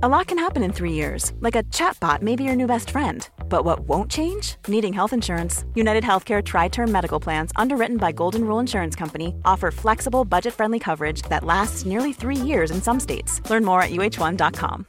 A lot can happen in three years, like a chatbot may be your new best friend. But what won't change? Needing health insurance. United Healthcare Tri Term Medical Plans, underwritten by Golden Rule Insurance Company, offer flexible, budget friendly coverage that lasts nearly three years in some states. Learn more at uh1.com.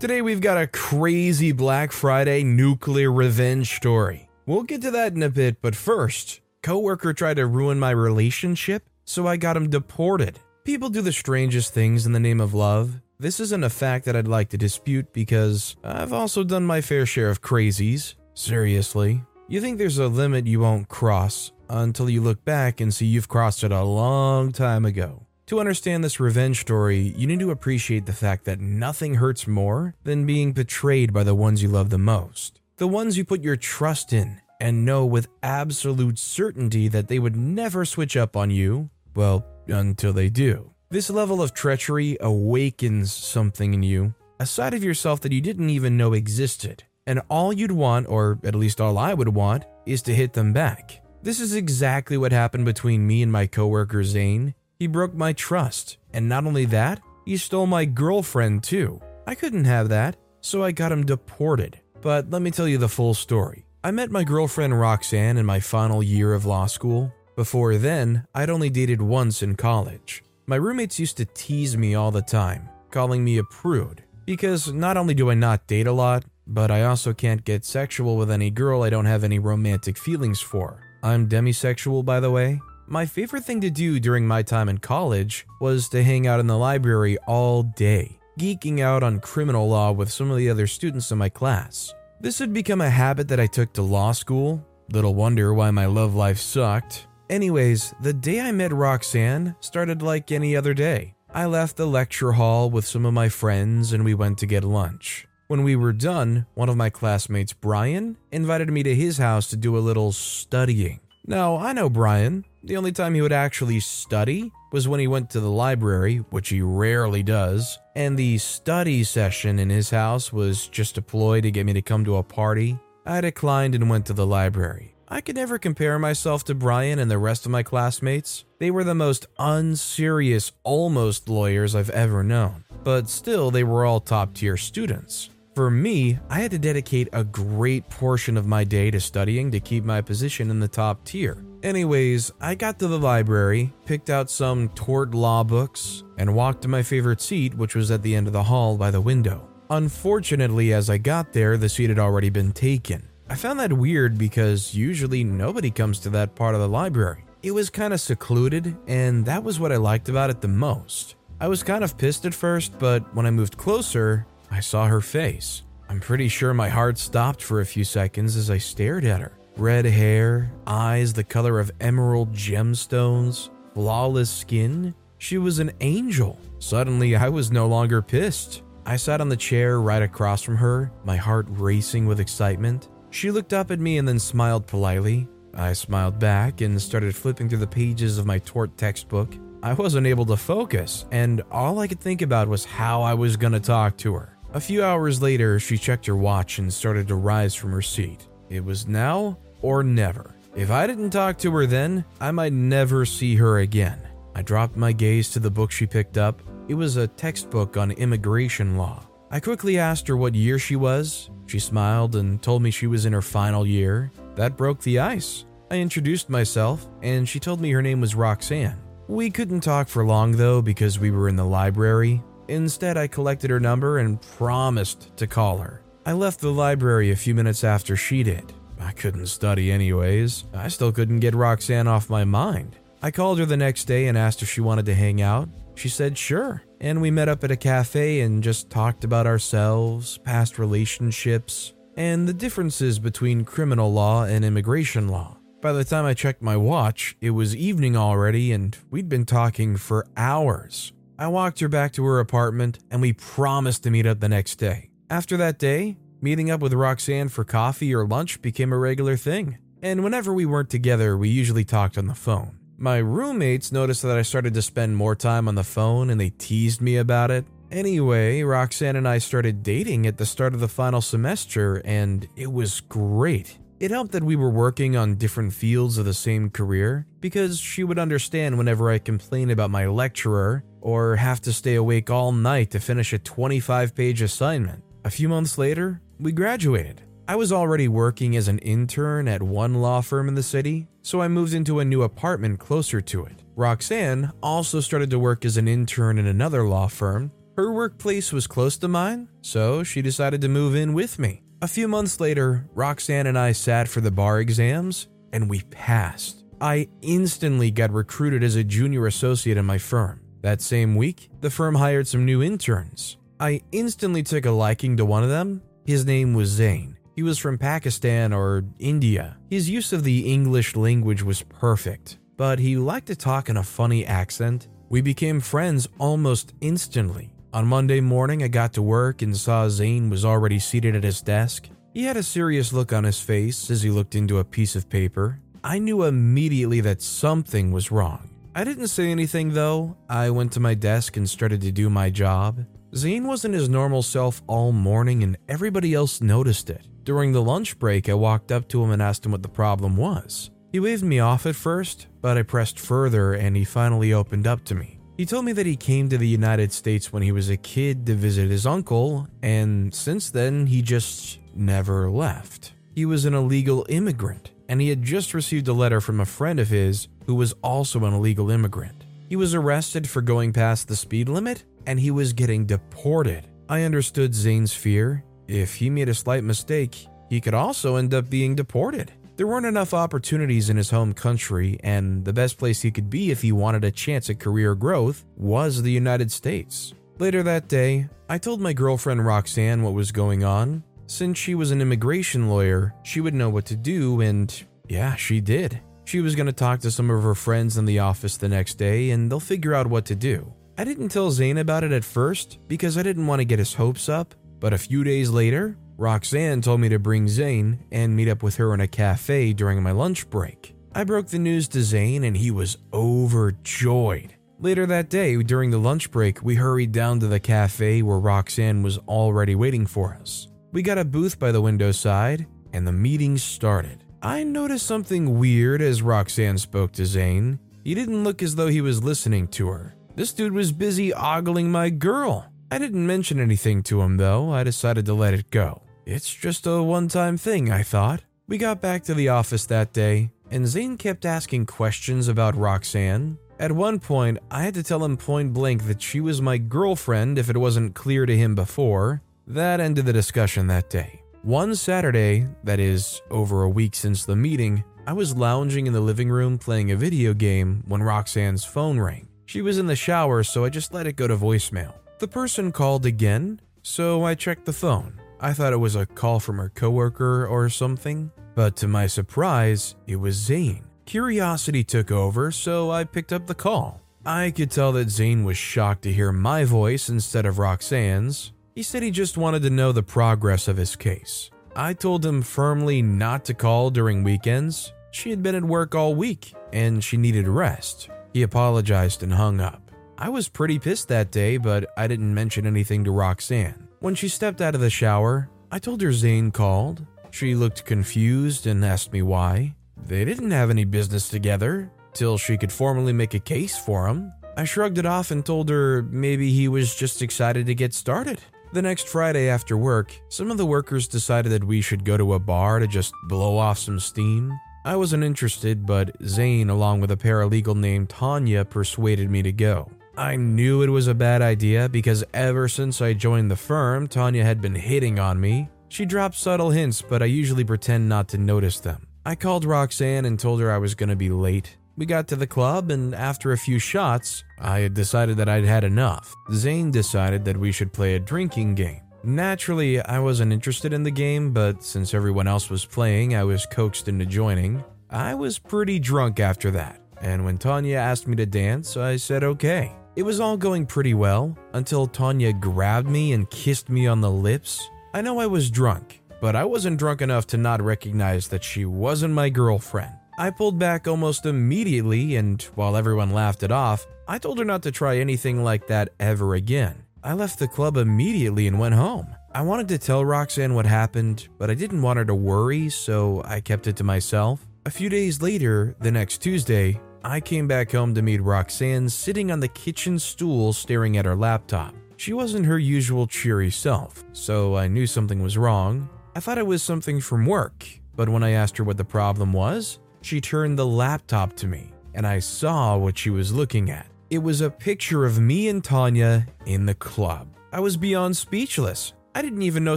Today we've got a crazy Black Friday nuclear revenge story. We'll get to that in a bit, but first, coworker tried to ruin my relationship, so I got him deported. People do the strangest things in the name of love. This isn't a fact that I'd like to dispute because I've also done my fair share of crazies. Seriously. You think there's a limit you won't cross until you look back and see you've crossed it a long time ago. To understand this revenge story, you need to appreciate the fact that nothing hurts more than being betrayed by the ones you love the most. The ones you put your trust in and know with absolute certainty that they would never switch up on you, well, until they do. This level of treachery awakens something in you, a side of yourself that you didn't even know existed. And all you'd want, or at least all I would want, is to hit them back. This is exactly what happened between me and my coworker Zane. He broke my trust, and not only that, he stole my girlfriend too. I couldn't have that, so I got him deported. But let me tell you the full story. I met my girlfriend Roxanne in my final year of law school. Before then, I'd only dated once in college. My roommates used to tease me all the time, calling me a prude, because not only do I not date a lot, but I also can't get sexual with any girl I don't have any romantic feelings for. I'm demisexual, by the way, my favorite thing to do during my time in college was to hang out in the library all day, geeking out on criminal law with some of the other students in my class. This had become a habit that I took to law school. Little wonder why my love life sucked. Anyways, the day I met Roxanne started like any other day. I left the lecture hall with some of my friends and we went to get lunch. When we were done, one of my classmates, Brian, invited me to his house to do a little studying. Now, I know Brian. The only time he would actually study was when he went to the library, which he rarely does, and the study session in his house was just a ploy to get me to come to a party. I declined and went to the library. I could never compare myself to Brian and the rest of my classmates. They were the most unserious, almost lawyers I've ever known, but still, they were all top tier students. For me, I had to dedicate a great portion of my day to studying to keep my position in the top tier. Anyways, I got to the library, picked out some tort law books, and walked to my favorite seat, which was at the end of the hall by the window. Unfortunately, as I got there, the seat had already been taken. I found that weird because usually nobody comes to that part of the library. It was kind of secluded, and that was what I liked about it the most. I was kind of pissed at first, but when I moved closer, I saw her face. I'm pretty sure my heart stopped for a few seconds as I stared at her. Red hair, eyes the color of emerald gemstones, flawless skin. She was an angel. Suddenly, I was no longer pissed. I sat on the chair right across from her, my heart racing with excitement. She looked up at me and then smiled politely. I smiled back and started flipping through the pages of my tort textbook. I wasn't able to focus, and all I could think about was how I was going to talk to her. A few hours later, she checked her watch and started to rise from her seat. It was now or never. If I didn't talk to her then, I might never see her again. I dropped my gaze to the book she picked up. It was a textbook on immigration law. I quickly asked her what year she was. She smiled and told me she was in her final year. That broke the ice. I introduced myself, and she told me her name was Roxanne. We couldn't talk for long though because we were in the library. Instead, I collected her number and promised to call her. I left the library a few minutes after she did. I couldn't study anyways. I still couldn't get Roxanne off my mind. I called her the next day and asked if she wanted to hang out. She said sure, and we met up at a cafe and just talked about ourselves, past relationships, and the differences between criminal law and immigration law. By the time I checked my watch, it was evening already and we'd been talking for hours. I walked her back to her apartment and we promised to meet up the next day. After that day, meeting up with Roxanne for coffee or lunch became a regular thing. And whenever we weren't together, we usually talked on the phone. My roommates noticed that I started to spend more time on the phone and they teased me about it. Anyway, Roxanne and I started dating at the start of the final semester, and it was great. It helped that we were working on different fields of the same career because she would understand whenever I complained about my lecturer or have to stay awake all night to finish a 25 page assignment. A few months later, we graduated. I was already working as an intern at one law firm in the city, so I moved into a new apartment closer to it. Roxanne also started to work as an intern in another law firm. Her workplace was close to mine, so she decided to move in with me. A few months later, Roxanne and I sat for the bar exams, and we passed. I instantly got recruited as a junior associate in my firm. That same week, the firm hired some new interns. I instantly took a liking to one of them. His name was Zane. He was from Pakistan or India. His use of the English language was perfect, but he liked to talk in a funny accent. We became friends almost instantly. On Monday morning, I got to work and saw Zane was already seated at his desk. He had a serious look on his face as he looked into a piece of paper. I knew immediately that something was wrong. I didn't say anything though. I went to my desk and started to do my job. Zane wasn't his normal self all morning and everybody else noticed it. During the lunch break, I walked up to him and asked him what the problem was. He waved me off at first, but I pressed further and he finally opened up to me. He told me that he came to the United States when he was a kid to visit his uncle, and since then, he just never left. He was an illegal immigrant, and he had just received a letter from a friend of his who was also an illegal immigrant. He was arrested for going past the speed limit, and he was getting deported. I understood Zane's fear if he made a slight mistake, he could also end up being deported. There weren't enough opportunities in his home country, and the best place he could be if he wanted a chance at career growth was the United States. Later that day, I told my girlfriend Roxanne what was going on. Since she was an immigration lawyer, she would know what to do, and yeah, she did. She was going to talk to some of her friends in the office the next day, and they'll figure out what to do. I didn't tell Zane about it at first because I didn't want to get his hopes up, but a few days later, Roxanne told me to bring Zane and meet up with her in a cafe during my lunch break. I broke the news to Zane and he was overjoyed. Later that day, during the lunch break, we hurried down to the cafe where Roxanne was already waiting for us. We got a booth by the window side, and the meeting started. I noticed something weird as Roxanne spoke to Zane. He didn't look as though he was listening to her. This dude was busy ogling my girl. I didn't mention anything to him though, I decided to let it go. It's just a one time thing, I thought. We got back to the office that day, and Zane kept asking questions about Roxanne. At one point, I had to tell him point blank that she was my girlfriend if it wasn't clear to him before. That ended the discussion that day. One Saturday, that is, over a week since the meeting, I was lounging in the living room playing a video game when Roxanne's phone rang. She was in the shower, so I just let it go to voicemail. The person called again, so I checked the phone. I thought it was a call from her coworker or something, but to my surprise, it was Zane. Curiosity took over, so I picked up the call. I could tell that Zane was shocked to hear my voice instead of Roxanne's. He said he just wanted to know the progress of his case. I told him firmly not to call during weekends. She had been at work all week and she needed rest. He apologized and hung up. I was pretty pissed that day, but I didn't mention anything to Roxanne. When she stepped out of the shower, I told her Zane called. She looked confused and asked me why. They didn't have any business together, till she could formally make a case for him. I shrugged it off and told her maybe he was just excited to get started. The next Friday after work, some of the workers decided that we should go to a bar to just blow off some steam. I wasn't interested, but Zane, along with a paralegal named Tanya, persuaded me to go. I knew it was a bad idea because ever since I joined the firm, Tanya had been hitting on me. She dropped subtle hints, but I usually pretend not to notice them. I called Roxanne and told her I was going to be late. We got to the club, and after a few shots, I had decided that I'd had enough. Zane decided that we should play a drinking game. Naturally, I wasn't interested in the game, but since everyone else was playing, I was coaxed into joining. I was pretty drunk after that, and when Tanya asked me to dance, I said okay. It was all going pretty well until Tanya grabbed me and kissed me on the lips. I know I was drunk, but I wasn't drunk enough to not recognize that she wasn't my girlfriend. I pulled back almost immediately, and while everyone laughed it off, I told her not to try anything like that ever again. I left the club immediately and went home. I wanted to tell Roxanne what happened, but I didn't want her to worry, so I kept it to myself. A few days later, the next Tuesday, I came back home to meet Roxanne sitting on the kitchen stool staring at her laptop. She wasn't her usual cheery self, so I knew something was wrong. I thought it was something from work, but when I asked her what the problem was, she turned the laptop to me, and I saw what she was looking at. It was a picture of me and Tanya in the club. I was beyond speechless. I didn't even know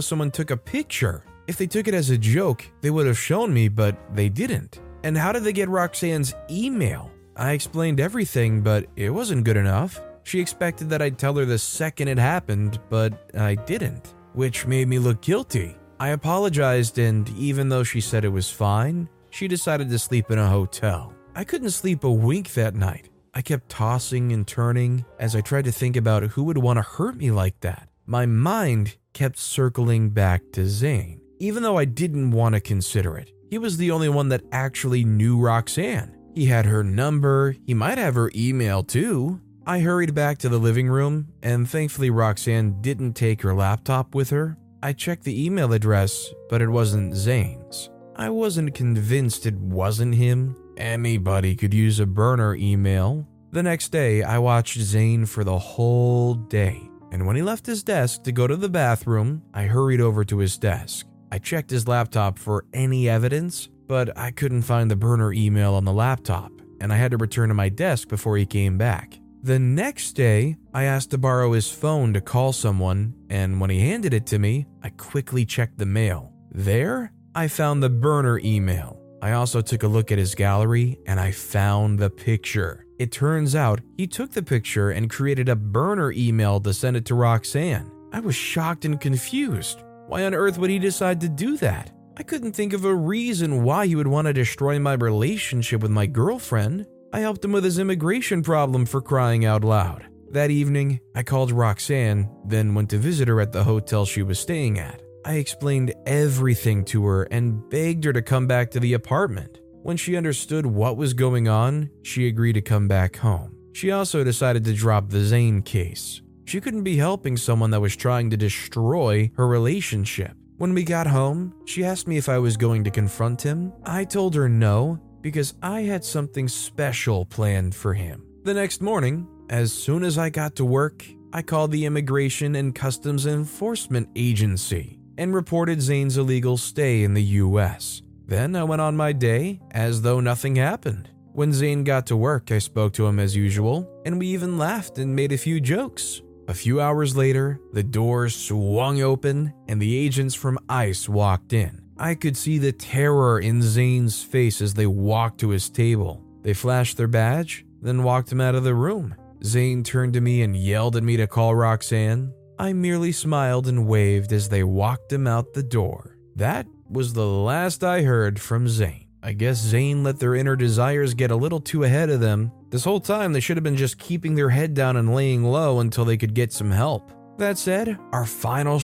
someone took a picture. If they took it as a joke, they would have shown me, but they didn't. And how did they get Roxanne's email? I explained everything, but it wasn't good enough. She expected that I'd tell her the second it happened, but I didn't, which made me look guilty. I apologized, and even though she said it was fine, she decided to sleep in a hotel. I couldn't sleep a wink that night. I kept tossing and turning as I tried to think about who would want to hurt me like that. My mind kept circling back to Zane, even though I didn't want to consider it. He was the only one that actually knew Roxanne. He had her number, he might have her email too. I hurried back to the living room, and thankfully, Roxanne didn't take her laptop with her. I checked the email address, but it wasn't Zane's. I wasn't convinced it wasn't him, Anybody could use a burner email. The next day, I watched Zane for the whole day, and when he left his desk to go to the bathroom, I hurried over to his desk. I checked his laptop for any evidence, but I couldn't find the burner email on the laptop, and I had to return to my desk before he came back. The next day, I asked to borrow his phone to call someone, and when he handed it to me, I quickly checked the mail. There, I found the burner email. I also took a look at his gallery and I found the picture. It turns out he took the picture and created a burner email to send it to Roxanne. I was shocked and confused. Why on earth would he decide to do that? I couldn't think of a reason why he would want to destroy my relationship with my girlfriend. I helped him with his immigration problem for crying out loud. That evening, I called Roxanne, then went to visit her at the hotel she was staying at. I explained everything to her and begged her to come back to the apartment. When she understood what was going on, she agreed to come back home. She also decided to drop the Zane case. She couldn't be helping someone that was trying to destroy her relationship. When we got home, she asked me if I was going to confront him. I told her no, because I had something special planned for him. The next morning, as soon as I got to work, I called the Immigration and Customs Enforcement Agency and reported Zane's illegal stay in the US. Then I went on my day as though nothing happened. When Zane got to work, I spoke to him as usual, and we even laughed and made a few jokes. A few hours later, the doors swung open and the agents from ICE walked in. I could see the terror in Zane's face as they walked to his table. They flashed their badge, then walked him out of the room. Zane turned to me and yelled at me to call Roxanne. I merely smiled and waved as they walked him out the door. That was the last I heard from Zane. I guess Zane let their inner desires get a little too ahead of them. This whole time, they should have been just keeping their head down and laying low until they could get some help. That said, our final.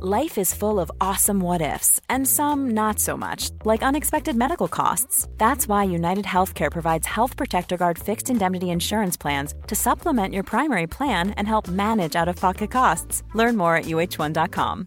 Life is full of awesome what ifs, and some not so much, like unexpected medical costs. That's why United Healthcare provides Health Protector Guard fixed indemnity insurance plans to supplement your primary plan and help manage out of pocket costs. Learn more at uh1.com.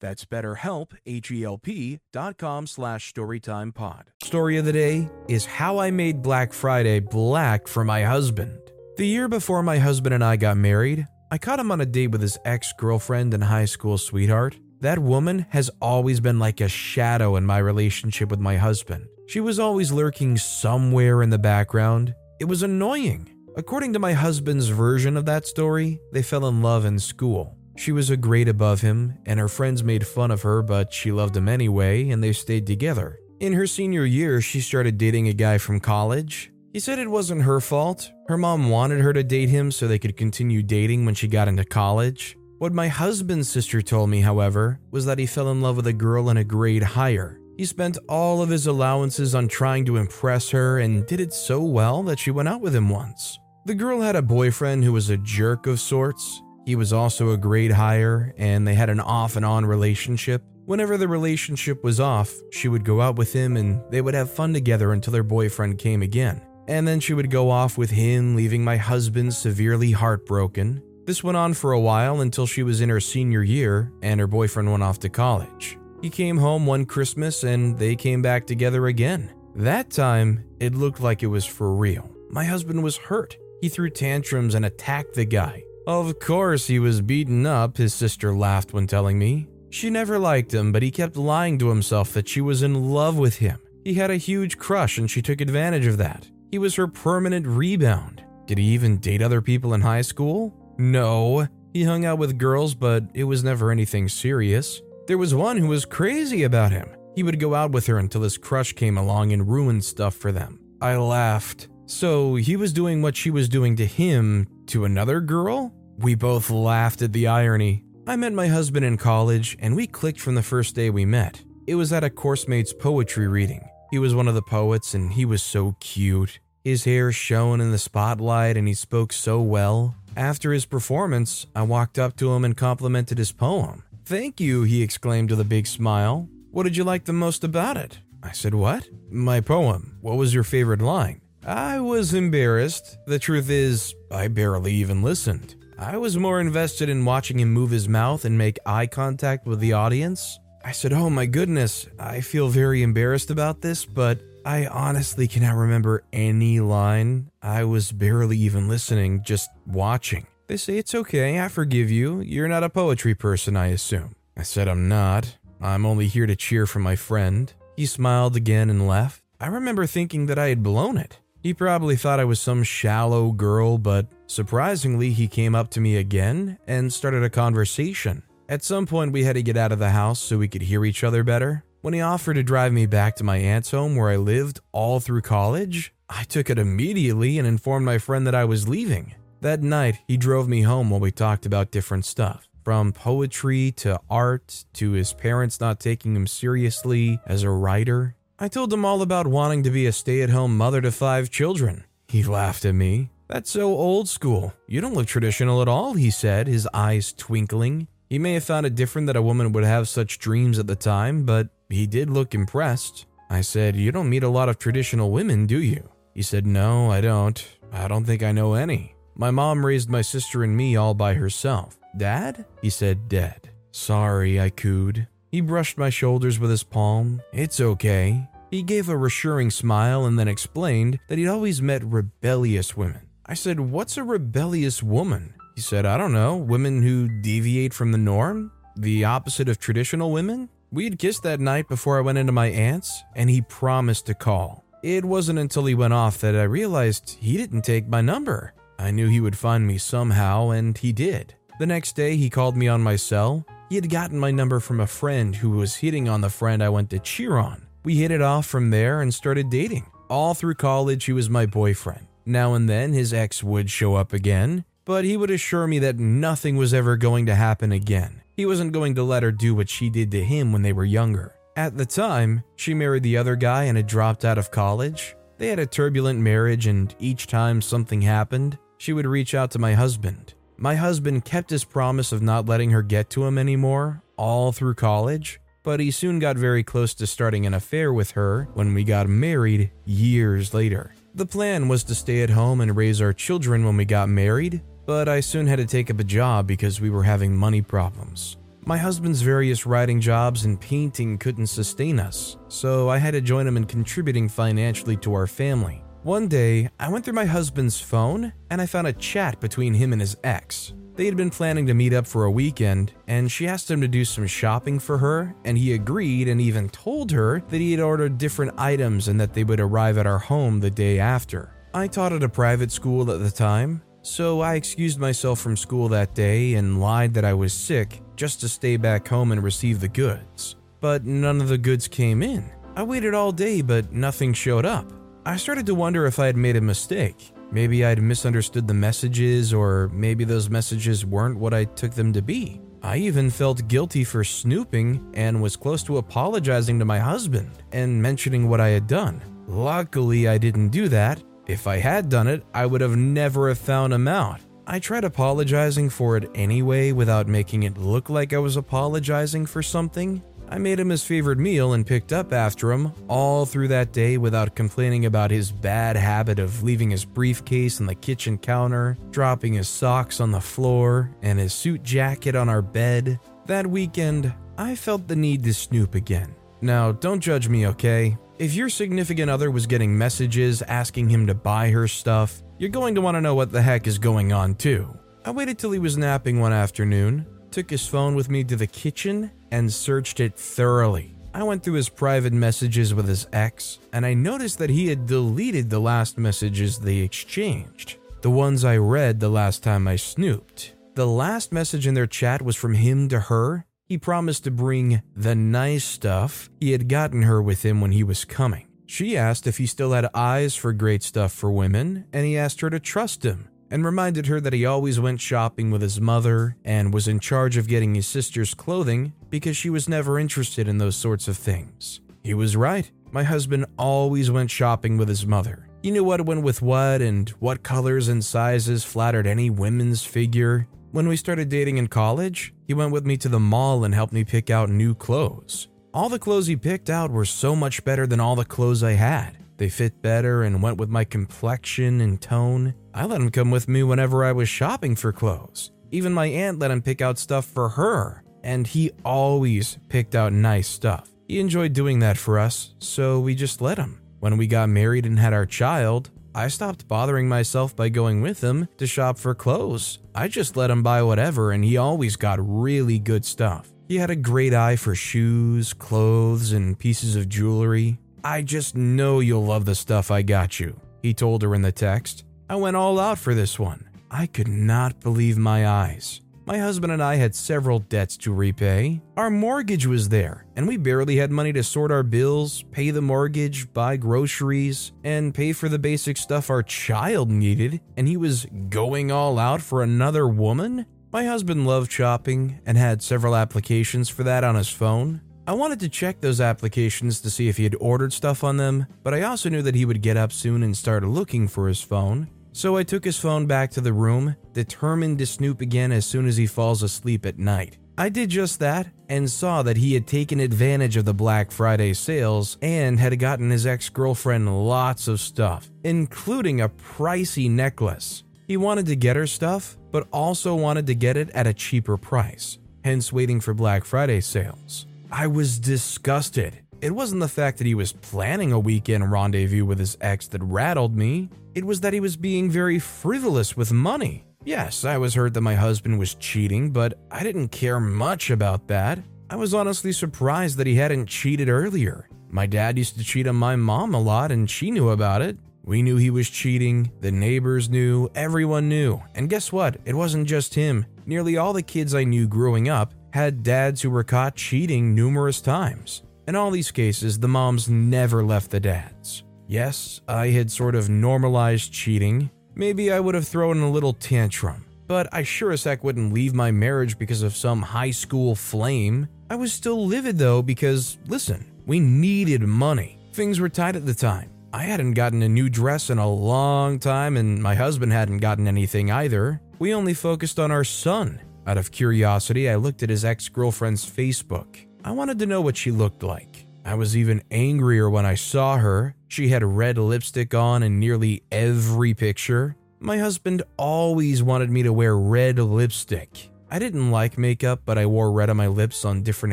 That's betterhelp, H-E-L-P dot com slash storytimepod. Story of the day is how I made Black Friday black for my husband. The year before my husband and I got married, I caught him on a date with his ex-girlfriend and high school sweetheart. That woman has always been like a shadow in my relationship with my husband. She was always lurking somewhere in the background. It was annoying. According to my husband's version of that story, they fell in love in school. She was a grade above him, and her friends made fun of her, but she loved him anyway, and they stayed together. In her senior year, she started dating a guy from college. He said it wasn't her fault. Her mom wanted her to date him so they could continue dating when she got into college. What my husband's sister told me, however, was that he fell in love with a girl in a grade higher. He spent all of his allowances on trying to impress her and did it so well that she went out with him once. The girl had a boyfriend who was a jerk of sorts, he was also a grade higher, and they had an off and on relationship. Whenever the relationship was off, she would go out with him and they would have fun together until their boyfriend came again. And then she would go off with him, leaving my husband severely heartbroken. This went on for a while until she was in her senior year and her boyfriend went off to college. He came home one Christmas and they came back together again. That time, it looked like it was for real. My husband was hurt. He threw tantrums and attacked the guy. Of course, he was beaten up, his sister laughed when telling me. She never liked him, but he kept lying to himself that she was in love with him. He had a huge crush and she took advantage of that. He was her permanent rebound. Did he even date other people in high school? No. He hung out with girls, but it was never anything serious. There was one who was crazy about him. He would go out with her until his crush came along and ruined stuff for them. I laughed. So he was doing what she was doing to him to another girl? We both laughed at the irony. I met my husband in college, and we clicked from the first day we met. It was at a coursemate's poetry reading. He was one of the poets, and he was so cute. His hair shone in the spotlight, and he spoke so well. After his performance, I walked up to him and complimented his poem. Thank you, he exclaimed with a big smile. What did you like the most about it? I said, What? My poem. What was your favorite line? I was embarrassed. The truth is, I barely even listened. I was more invested in watching him move his mouth and make eye contact with the audience. I said, Oh my goodness, I feel very embarrassed about this, but I honestly cannot remember any line. I was barely even listening, just watching. They say, It's okay, I forgive you. You're not a poetry person, I assume. I said, I'm not. I'm only here to cheer for my friend. He smiled again and left. I remember thinking that I had blown it. He probably thought I was some shallow girl, but surprisingly, he came up to me again and started a conversation. At some point, we had to get out of the house so we could hear each other better. When he offered to drive me back to my aunt's home where I lived all through college, I took it immediately and informed my friend that I was leaving. That night, he drove me home while we talked about different stuff from poetry to art to his parents not taking him seriously as a writer I told him all about wanting to be a stay at home mother to five children. He laughed at me. That's so old school. You don't look traditional at all, he said, his eyes twinkling. He may have found it different that a woman would have such dreams at the time, but he did look impressed. I said, You don't meet a lot of traditional women, do you? He said, No, I don't. I don't think I know any. My mom raised my sister and me all by herself. Dad? He said, Dead. Sorry, I cooed. He brushed my shoulders with his palm. It's okay. He gave a reassuring smile and then explained that he'd always met rebellious women. I said, What's a rebellious woman? He said, I don't know, women who deviate from the norm? The opposite of traditional women? We had kissed that night before I went into my aunt's, and he promised to call. It wasn't until he went off that I realized he didn't take my number. I knew he would find me somehow, and he did. The next day, he called me on my cell he had gotten my number from a friend who was hitting on the friend I went to cheer on. We hit it off from there and started dating. All through college, he was my boyfriend. Now and then, his ex would show up again, but he would assure me that nothing was ever going to happen again. He wasn't going to let her do what she did to him when they were younger. At the time, she married the other guy and had dropped out of college. They had a turbulent marriage, and each time something happened, she would reach out to my husband. My husband kept his promise of not letting her get to him anymore, all through college, but he soon got very close to starting an affair with her when we got married years later. The plan was to stay at home and raise our children when we got married, but I soon had to take up a job because we were having money problems. My husband's various writing jobs and painting couldn't sustain us, so I had to join him in contributing financially to our family. One day, I went through my husband's phone and I found a chat between him and his ex. They had been planning to meet up for a weekend, and she asked him to do some shopping for her, and he agreed and even told her that he had ordered different items and that they would arrive at our home the day after. I taught at a private school at the time, so I excused myself from school that day and lied that I was sick just to stay back home and receive the goods. But none of the goods came in. I waited all day, but nothing showed up. I started to wonder if I had made a mistake. Maybe I'd misunderstood the messages, or maybe those messages weren't what I took them to be. I even felt guilty for snooping and was close to apologizing to my husband and mentioning what I had done. Luckily, I didn't do that. If I had done it, I would have never have found him out. I tried apologizing for it anyway without making it look like I was apologizing for something, I made him his favorite meal and picked up after him all through that day without complaining about his bad habit of leaving his briefcase on the kitchen counter, dropping his socks on the floor, and his suit jacket on our bed. That weekend, I felt the need to snoop again. Now, don't judge me, okay? If your significant other was getting messages asking him to buy her stuff, you're going to want to know what the heck is going on too. I waited till he was napping one afternoon, took his phone with me to the kitchen, and searched it thoroughly. I went through his private messages with his ex, and I noticed that he had deleted the last messages they exchanged, the ones I read the last time I snooped. The last message in their chat was from him to her. He promised to bring the nice stuff he had gotten her with him when he was coming. She asked if he still had eyes for great stuff for women, and he asked her to trust him and reminded her that he always went shopping with his mother and was in charge of getting his sister's clothing because she was never interested in those sorts of things. He was right. My husband always went shopping with his mother. He knew what went with what and what colors and sizes flattered any women's figure. When we started dating in college, he went with me to the mall and helped me pick out new clothes. All the clothes he picked out were so much better than all the clothes I had. They fit better and went with my complexion and tone. I let him come with me whenever I was shopping for clothes. Even my aunt let him pick out stuff for her, and he always picked out nice stuff. He enjoyed doing that for us, so we just let him. When we got married and had our child, I stopped bothering myself by going with him to shop for clothes. I just let him buy whatever, and he always got really good stuff. He had a great eye for shoes, clothes, and pieces of jewelry. I just know you'll love the stuff I got you, he told her in the text. I went all out for this one. I could not believe my eyes. My husband and I had several debts to repay. Our mortgage was there, and we barely had money to sort our bills, pay the mortgage, buy groceries, and pay for the basic stuff our child needed, and he was going all out for another woman? My husband loved shopping and had several applications for that on his phone. I wanted to check those applications to see if he had ordered stuff on them, but I also knew that he would get up soon and start looking for his phone. So I took his phone back to the room, determined to snoop again as soon as he falls asleep at night. I did just that and saw that he had taken advantage of the Black Friday sales and had gotten his ex girlfriend lots of stuff, including a pricey necklace. He wanted to get her stuff, but also wanted to get it at a cheaper price, hence waiting for Black Friday sales. I was disgusted. It wasn't the fact that he was planning a weekend rendezvous with his ex that rattled me, it was that he was being very frivolous with money. Yes, I was hurt that my husband was cheating, but I didn't care much about that. I was honestly surprised that he hadn't cheated earlier. My dad used to cheat on my mom a lot, and she knew about it. We knew he was cheating, the neighbors knew, everyone knew. And guess what? It wasn't just him. Nearly all the kids I knew growing up had dads who were caught cheating numerous times. In all these cases, the moms never left the dads. Yes, I had sort of normalized cheating. Maybe I would have thrown a little tantrum. but I sure as heck wouldn't leave my marriage because of some high school flame. I was still livid though because, listen, we needed money. Things were tight at the time. I hadn't gotten a new dress in a long time, and my husband hadn't gotten anything either. We only focused on our son. Out of curiosity, I looked at his ex girlfriend's Facebook. I wanted to know what she looked like. I was even angrier when I saw her. She had red lipstick on in nearly every picture. My husband always wanted me to wear red lipstick. I didn't like makeup, but I wore red on my lips on different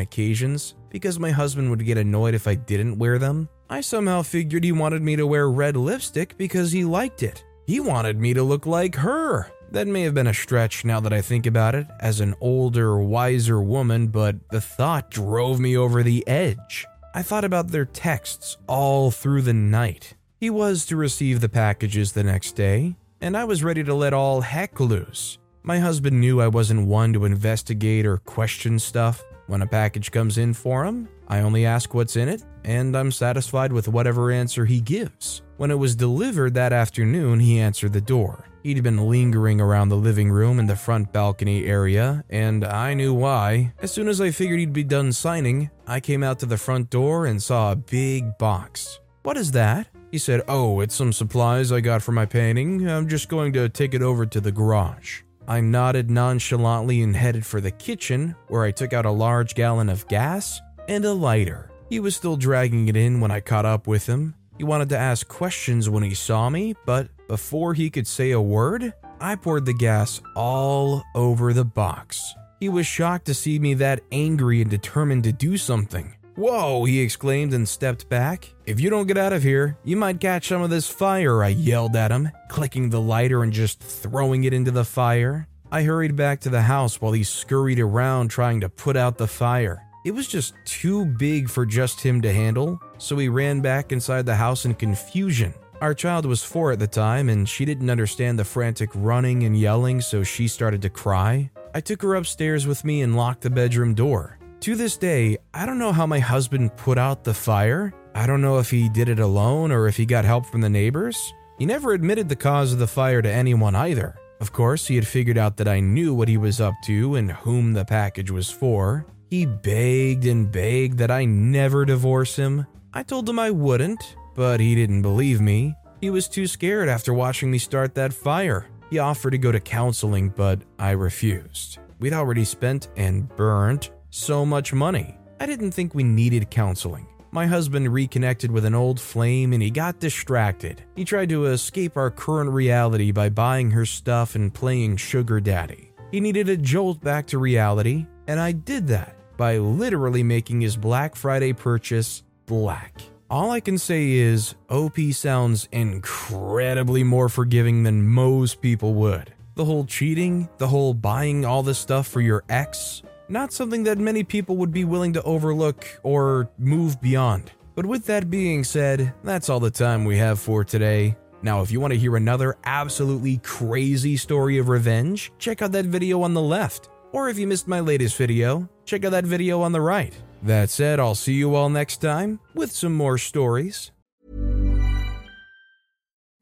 occasions because my husband would get annoyed if I didn't wear them. I somehow figured he wanted me to wear red lipstick because he liked it. He wanted me to look like her. That may have been a stretch now that I think about it, as an older, wiser woman, but the thought drove me over the edge. I thought about their texts all through the night. He was to receive the packages the next day, and I was ready to let all heck loose. My husband knew I wasn't one to investigate or question stuff. When a package comes in for him, I only ask what's in it, and I'm satisfied with whatever answer he gives. When it was delivered that afternoon, he answered the door. He'd been lingering around the living room and the front balcony area, and I knew why. As soon as I figured he'd be done signing, I came out to the front door and saw a big box. What is that? He said, Oh, it's some supplies I got for my painting. I'm just going to take it over to the garage. I nodded nonchalantly and headed for the kitchen, where I took out a large gallon of gas and a lighter. He was still dragging it in when I caught up with him. He wanted to ask questions when he saw me, but before he could say a word, I poured the gas all over the box. He was shocked to see me that angry and determined to do something. Whoa, he exclaimed and stepped back. If you don't get out of here, you might catch some of this fire, I yelled at him, clicking the lighter and just throwing it into the fire. I hurried back to the house while he scurried around trying to put out the fire. It was just too big for just him to handle, so he ran back inside the house in confusion. Our child was four at the time, and she didn't understand the frantic running and yelling, so she started to cry. I took her upstairs with me and locked the bedroom door. To this day, I don't know how my husband put out the fire. I don't know if he did it alone or if he got help from the neighbors. He never admitted the cause of the fire to anyone either. Of course, he had figured out that I knew what he was up to and whom the package was for. He begged and begged that I never divorce him. I told him I wouldn't, but he didn't believe me. He was too scared after watching me start that fire. He offered to go to counseling, but I refused. We'd already spent and burnt so much money. I didn't think we needed counseling. My husband reconnected with an old flame and he got distracted. He tried to escape our current reality by buying her stuff and playing sugar daddy. He needed a jolt back to reality, and I did that by literally making his Black Friday purchase black. All I can say is, OP sounds incredibly more forgiving than most people would. The whole cheating, the whole buying all this stuff for your ex, not something that many people would be willing to overlook or move beyond. But with that being said, that's all the time we have for today. Now, if you want to hear another absolutely crazy story of revenge, check out that video on the left. Or if you missed my latest video, check out that video on the right. That said, I'll see you all next time with some more stories.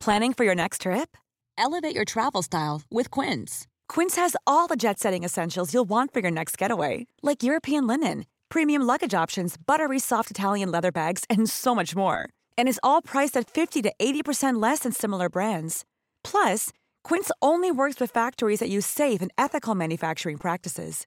Planning for your next trip? Elevate your travel style with Quince. Quince has all the jet setting essentials you'll want for your next getaway, like European linen, premium luggage options, buttery soft Italian leather bags, and so much more. And is all priced at 50 to 80% less than similar brands. Plus, Quince only works with factories that use safe and ethical manufacturing practices.